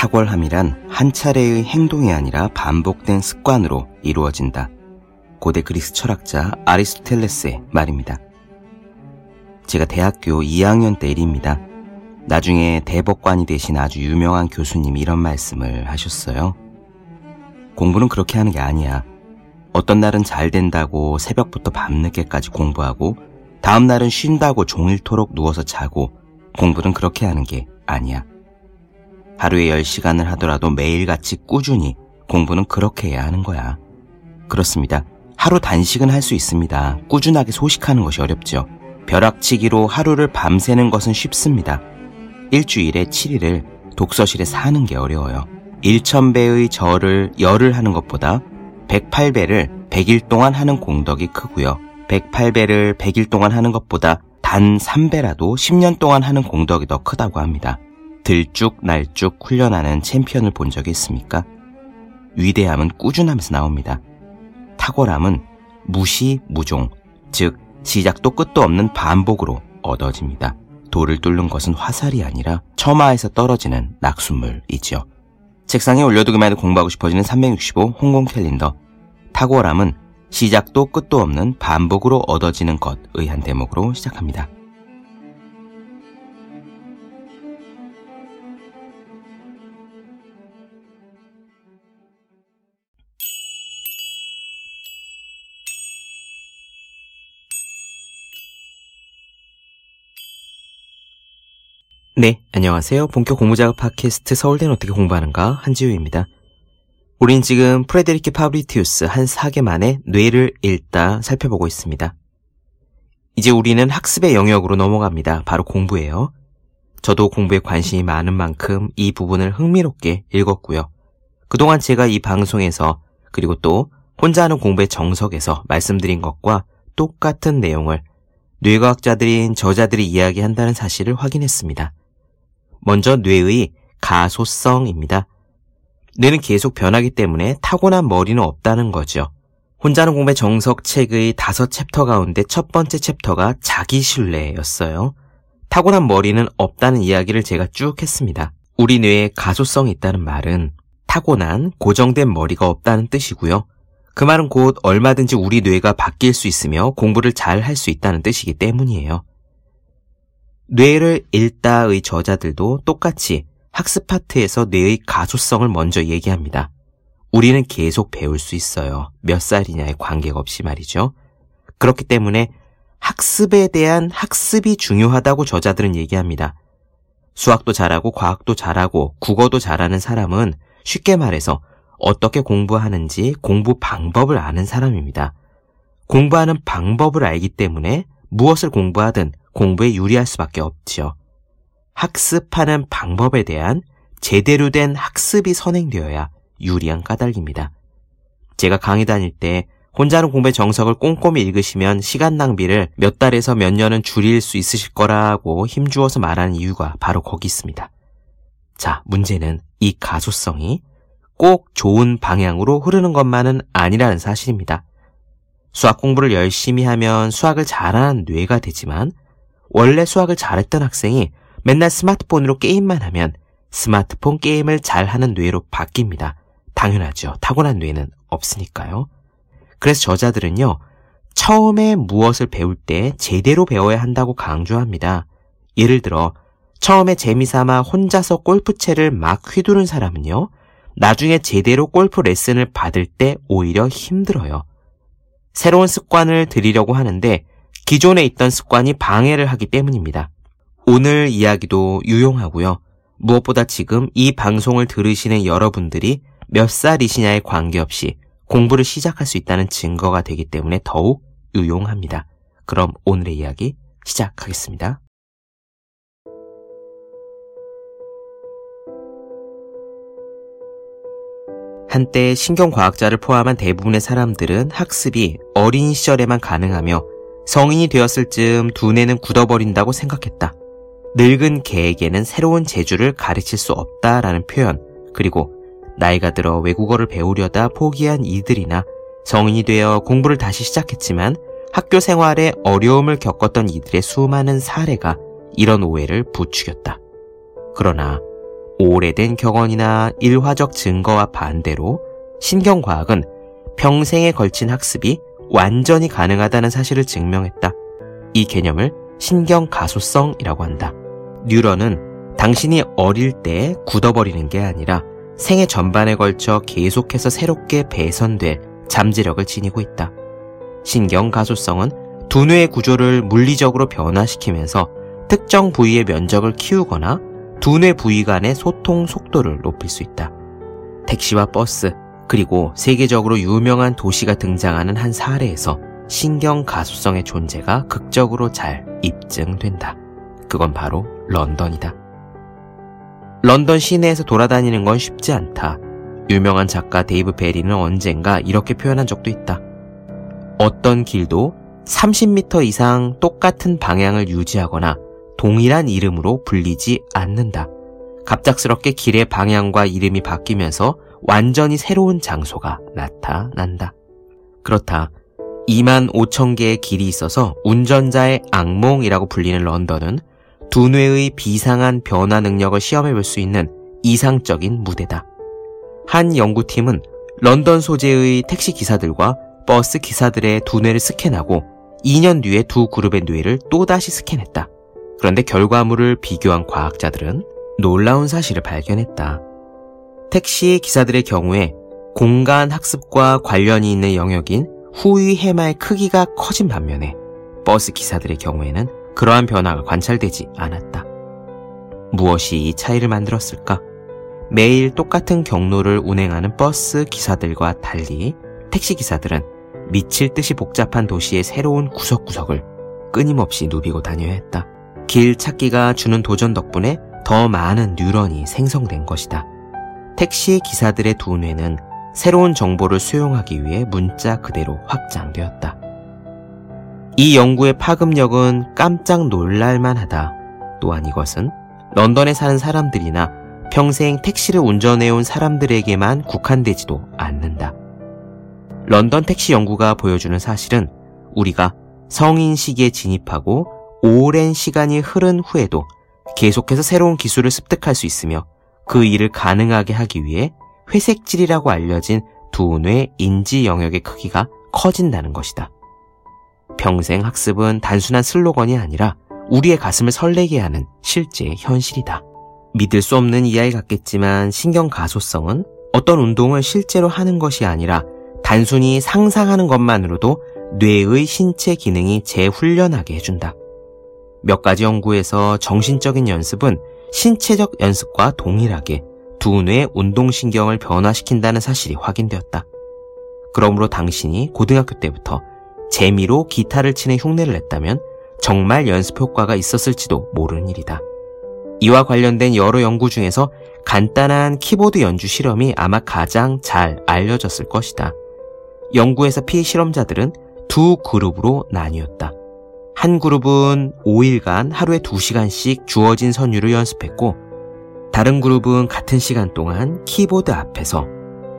탁월함이란 한 차례의 행동이 아니라 반복된 습관으로 이루어진다. 고대 그리스 철학자 아리스토텔레스의 말입니다. 제가 대학교 2학년 때 일입니다. 나중에 대법관이 되신 아주 유명한 교수님이 이런 말씀을 하셨어요. 공부는 그렇게 하는 게 아니야. 어떤 날은 잘 된다고 새벽부터 밤늦게까지 공부하고 다음 날은 쉰다고 종일토록 누워서 자고 공부는 그렇게 하는 게 아니야. 하루에 10시간을 하더라도 매일같이 꾸준히 공부는 그렇게 해야 하는 거야. 그렇습니다. 하루 단식은 할 수 있습니다. 꾸준하게 소식하는 것이 어렵죠. 벼락치기로 하루를 밤새는 것은 쉽습니다. 일주일에 7일을 독서실에 사는 게 어려워요. 1천배의 절을 열을 하는 것보다 108배를 100일 동안 하는 공덕이 크고요. 108배를 100일 동안 하는 것보다 단 3배라도 10년 동안 하는 공덕이 더 크다고 합니다. 들쭉 날쭉 훈련하는 챔피언을 본 적이 있습니까? 위대함은 꾸준함에서 나옵니다. 탁월함은 무시, 무종, 즉 시작도 끝도 없는 반복으로 얻어집니다. 돌을 뚫는 것은 화살이 아니라 처마에서 떨어지는 낙숫물이지요. 책상에 올려두기만 해도 공부하고 싶어지는 365 홍콩 캘린더. 탁월함은 시작도 끝도 없는 반복으로 얻어지는 것의 한 대목으로 시작합니다. 네, 안녕하세요. 본격 공부작업 팟캐스트 서울대는 어떻게 공부하는가 한지우입니다. 우린 지금 프레데리케 파브리티우스, 한스 하게만의 뇌를 읽다 살펴보고 있습니다. 이제 우리는 학습의 영역으로 넘어갑니다. 바로 공부예요. 저도 공부에 관심이 많은 만큼 이 부분을 흥미롭게 읽었고요. 그동안 제가 이 방송에서 그리고 또 혼자 하는 공부의 정석에서 말씀드린 것과 똑같은 내용을 뇌과학자들인 저자들이 이야기한다는 사실을 확인했습니다. 먼저 뇌의 가소성입니다. 뇌는 계속 변하기 때문에 타고난 머리는 없다는 거죠. 혼자 하는 공부의 정석 책의 다섯 챕터 가운데 첫 번째 챕터가 자기 신뢰였어요. 타고난 머리는 없다는 이야기를 제가 쭉 했습니다. 우리 뇌에 가소성이 있다는 말은 타고난 고정된 머리가 없다는 뜻이고요. 그 말은 곧 얼마든지 우리 뇌가 바뀔 수 있으며 공부를 잘 할 수 있다는 뜻이기 때문이에요. 뇌를 읽다의 저자들도 똑같이 학습 파트에서 뇌의 가소성을 먼저 얘기합니다. 우리는 계속 배울 수 있어요. 몇 살이냐에 관계가 없이 말이죠. 그렇기 때문에 학습에 대한 학습이 중요하다고 저자들은 얘기합니다. 수학도 잘하고 과학도 잘하고 국어도 잘하는 사람은 쉽게 말해서 어떻게 공부하는지 공부 방법을 아는 사람입니다. 공부하는 방법을 알기 때문에 무엇을 공부하든 공부에 유리할 수밖에 없지요. 학습하는 방법에 대한 제대로 된 학습이 선행되어야 유리한 까닭입니다. 제가 강의 다닐 때 혼자는 공부의 정석을 꼼꼼히 읽으시면 시간 낭비를 몇 달에서 몇 년은 줄일 수 있으실 거라고 힘주어서 말하는 이유가 바로 거기 있습니다. 자, 문제는 이 가소성이 꼭 좋은 방향으로 흐르는 것만은 아니라는 사실입니다. 수학 공부를 열심히 하면 수학을 잘하는 뇌가 되지만 원래 수학을 잘했던 학생이 맨날 스마트폰으로 게임만 하면 스마트폰 게임을 잘하는 뇌로 바뀝니다. 당연하죠. 타고난 뇌는 없으니까요. 그래서 저자들은요, 처음에 무엇을 배울 때 제대로 배워야 한다고 강조합니다. 예를 들어, 처음에 재미삼아 혼자서 골프채를 막 휘두른 사람은요, 나중에 제대로 골프 레슨을 받을 때 오히려 힘들어요. 새로운 습관을 들이려고 하는데 기존에 있던 습관이 방해를 하기 때문입니다. 오늘 이야기도 유용하고요. 무엇보다 지금 이 방송을 들으시는 여러분들이 몇 살이시냐에 관계없이 공부를 시작할 수 있다는 증거가 되기 때문에 더욱 유용합니다. 그럼 오늘의 이야기 시작하겠습니다. 한때 신경과학자를 포함한 대부분의 사람들은 학습이 어린 시절에만 가능하며 성인이 되었을 즈음 두뇌는 굳어버린다고 생각했다. 늙은 개에게는 새로운 재주를 가르칠 수 없다라는 표현, 그리고 나이가 들어 외국어를 배우려다 포기한 이들이나 성인이 되어 공부를 다시 시작했지만 학교 생활에 어려움을 겪었던 이들의 수많은 사례가 이런 오해를 부추겼다. 그러나 오래된 격언이나 일화적 증거와 반대로 신경과학은 평생에 걸친 학습이 완전히 가능하다는 사실을 증명했다. 이 개념을 신경 가소성이라고 한다. 뉴런은 당신이 어릴 때 굳어버리는 게 아니라 생애 전반에 걸쳐 계속해서 새롭게 배선될 잠재력을 지니고 있다. 신경 가소성은 두뇌의 구조를 물리적으로 변화시키면서 특정 부위의 면적을 키우거나 두뇌 부위 간의 소통 속도를 높일 수 있다. 택시와 버스, 그리고 세계적으로 유명한 도시가 등장하는 한 사례에서 신경 가소성의 존재가 극적으로 잘 입증된다. 그건 바로 런던이다. 런던 시내에서 돌아다니는 건 쉽지 않다. 유명한 작가 데이브 베리는 언젠가 이렇게 표현한 적도 있다. 어떤 길도 30m 이상 똑같은 방향을 유지하거나 동일한 이름으로 불리지 않는다. 갑작스럽게 길의 방향과 이름이 바뀌면서 완전히 새로운 장소가 나타난다. 그렇다. 2만 5천 개의 길이 있어서 운전자의 악몽이라고 불리는 런던은 두뇌의 비상한 변화 능력을 시험해 볼 수 있는 이상적인 무대다. 한 연구팀은 런던 소재의 택시 기사들과 버스 기사들의 두뇌를 스캔하고 2년 뒤에 두 그룹의 뇌를 또다시 스캔했다. 그런데 결과물을 비교한 과학자들은 놀라운 사실을 발견했다. 택시 기사들의 경우에 공간 학습과 관련이 있는 영역인 후위 해마의 크기가 커진 반면에 버스 기사들의 경우에는 그러한 변화가 관찰되지 않았다. 무엇이 이 차이를 만들었을까? 매일 똑같은 경로를 운행하는 버스 기사들과 달리 택시 기사들은 미칠 듯이 복잡한 도시의 새로운 구석구석을 끊임없이 누비고 다녀야 했다. 길 찾기가 주는 도전 덕분에 더 많은 뉴런이 생성된 것이다. 택시 기사들의 두 뇌는 새로운 정보를 수용하기 위해 문자 그대로 확장되었다. 이 연구의 파급력은 깜짝 놀랄만 하다. 또한 이것은 런던에 사는 사람들이나 평생 택시를 운전해온 사람들에게만 국한되지도 않는다. 런던 택시 연구가 보여주는 사실은 우리가 성인 시기에 진입하고 오랜 시간이 흐른 후에도 계속해서 새로운 기술을 습득할 수 있으며 그 일을 가능하게 하기 위해 회색질이라고 알려진 두뇌 인지 영역의 크기가 커진다는 것이다. 평생 학습은 단순한 슬로건이 아니라 우리의 가슴을 설레게 하는 실제 현실이다. 믿을 수 없는 이야기 같겠지만 신경 가소성은 어떤 운동을 실제로 하는 것이 아니라 단순히 상상하는 것만으로도 뇌의 신체 기능이 재훈련하게 해준다. 몇 가지 연구에서 정신적인 연습은 신체적 연습과 동일하게 두뇌 운동신경을 변화시킨다는 사실이 확인되었다. 그러므로 당신이 고등학교 때부터 재미로 기타를 치는 흉내를 냈다면 정말 연습 효과가 있었을지도 모르는 일이다. 이와 관련된 여러 연구 중에서 간단한 키보드 연주 실험이 아마 가장 잘 알려졌을 것이다. 연구에서 피해 실험자들은 두 그룹으로 나뉘었다. 한 그룹은 5일간 하루에 2시간씩 주어진 선율을 연습했고, 다른 그룹은 같은 시간 동안 키보드 앞에서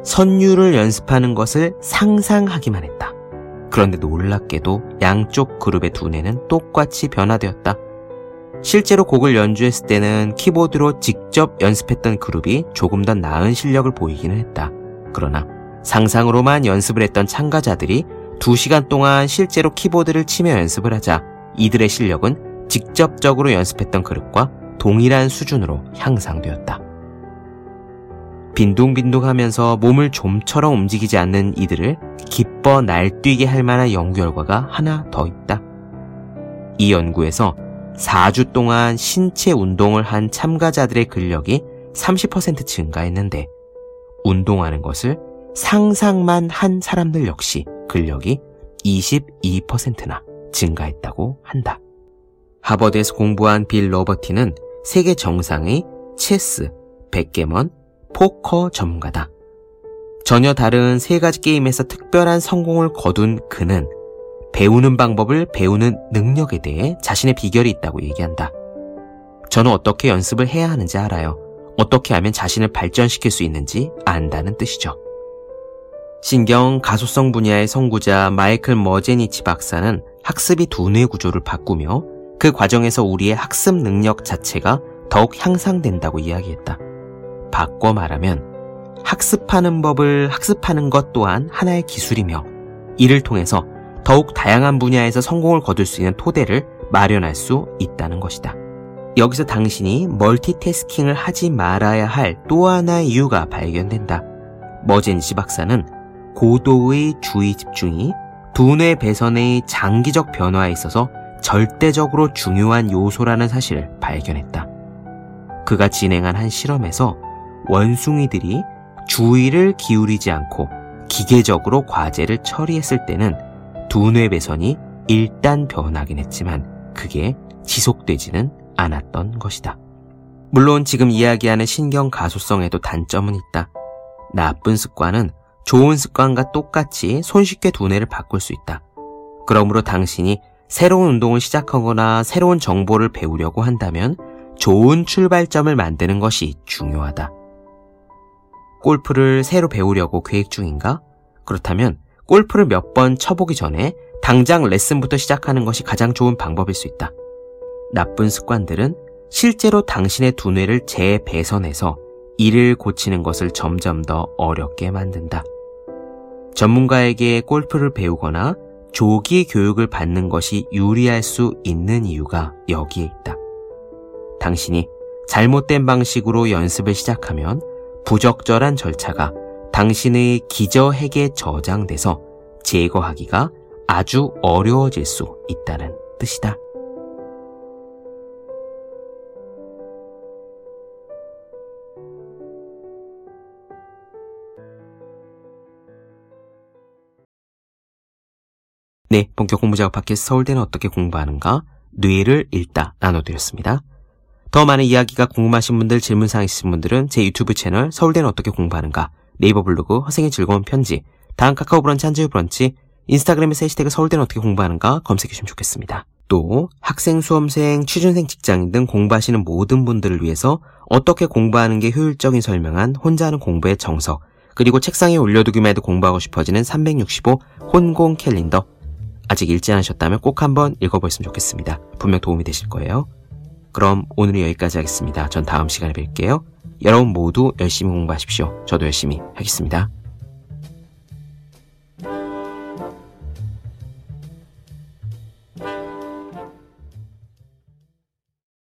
선율을 연습하는 것을 상상하기만 했다. 그런데 놀랍게도 양쪽 그룹의 두뇌는 똑같이 변화되었다. 실제로 곡을 연주했을 때는 키보드로 직접 연습했던 그룹이 조금 더 나은 실력을 보이기는 했다. 그러나 상상으로만 연습을 했던 참가자들이 2시간 동안 실제로 키보드를 치며 연습을 하자 이들의 실력은 직접적으로 연습했던 그룹과 동일한 수준으로 향상되었다. 빈둥빈둥하면서 몸을 좀처럼 움직이지 않는 이들을 기뻐 날뛰게 할 만한 연구 결과가 하나 더 있다. 이 연구에서 4주 동안 신체 운동을 한 참가자들의 근력이 30% 증가했는데 운동하는 것을 상상만 한 사람들 역시 근력이 22%나 증가했다고 한다. 하버드에서 공부한 빌 로버티는 세계 정상의 체스, 백개먼, 포커 전문가다. 전혀 다른 세 가지 게임에서 특별한 성공을 거둔 그는 배우는 방법을 배우는 능력에 대해 자신의 비결이 있다고 얘기한다. 저는 어떻게 연습을 해야 하는지 알아요. 어떻게 하면 자신을 발전시킬 수 있는지 안다는 뜻이죠. 신경 가소성 분야의 선구자 마이클 머제니치 박사는 학습이 두뇌 구조를 바꾸며 그 과정에서 우리의 학습 능력 자체가 더욱 향상된다고 이야기했다. 바꿔 말하면 학습하는 법을 학습하는 것 또한 하나의 기술이며 이를 통해서 더욱 다양한 분야에서 성공을 거둘 수 있는 토대를 마련할 수 있다는 것이다. 여기서 당신이 멀티태스킹을 하지 말아야 할 또 하나의 이유가 발견된다. 머젠시 박사는 고도의 주의 집중이 두뇌 배선의 장기적 변화에 있어서 절대적으로 중요한 요소라는 사실을 발견했다. 그가 진행한 한 실험에서 원숭이들이 주의를 기울이지 않고 기계적으로 과제를 처리했을 때는 두뇌 배선이 일단 변하긴 했지만 그게 지속되지는 않았던 것이다. 물론 지금 이야기하는 신경 가소성에도 단점은 있다. 나쁜 습관은 좋은 습관과 똑같이 손쉽게 두뇌를 바꿀 수 있다. 그러므로 당신이 새로운 운동을 시작하거나 새로운 정보를 배우려고 한다면 좋은 출발점을 만드는 것이 중요하다. 골프를 새로 배우려고 계획 중인가? 그렇다면 골프를 몇 번 쳐보기 전에 당장 레슨부터 시작하는 것이 가장 좋은 방법일 수 있다. 나쁜 습관들은 실제로 당신의 두뇌를 재배선해서 이를 고치는 것을 점점 더 어렵게 만든다. 전문가에게 골프를 배우거나 조기 교육을 받는 것이 유리할 수 있는 이유가 여기에 있다. 당신이 잘못된 방식으로 연습을 시작하면 부적절한 절차가 당신의 기저핵에 저장돼서 제거하기가 아주 어려워질 수 있다는 뜻이다. 네, 본격 공부 작업 팟캐스트 서울대는 어떻게 공부하는가? 뇌를 읽다 나눠드렸습니다. 더 많은 이야기가 궁금하신 분들, 질문사항 있으신 분들은 제 유튜브 채널 서울대는 어떻게 공부하는가? 네이버 블로그 허생의 즐거운 편지, 다음 카카오 브런치 한주유 브런치, 인스타그램에서 해시태그 서울대는 어떻게 공부하는가 검색해주시면 좋겠습니다. 또 학생, 수험생, 취준생, 직장인 등 공부하시는 모든 분들을 위해서 어떻게 공부하는 게 효율적인 설명한 혼자 하는 공부의 정석, 그리고 책상에 올려두기만 해도 공부하고 싶어지는 365 혼공 캘린더 아직 읽지 않으셨다면 꼭 한번 읽어보셨으면 좋겠습니다. 분명 도움이 되실 거예요. 그럼 오늘은 여기까지 하겠습니다. 전 다음 시간에 뵐게요. 여러분 모두 열심히 공부하십시오. 저도 열심히 하겠습니다.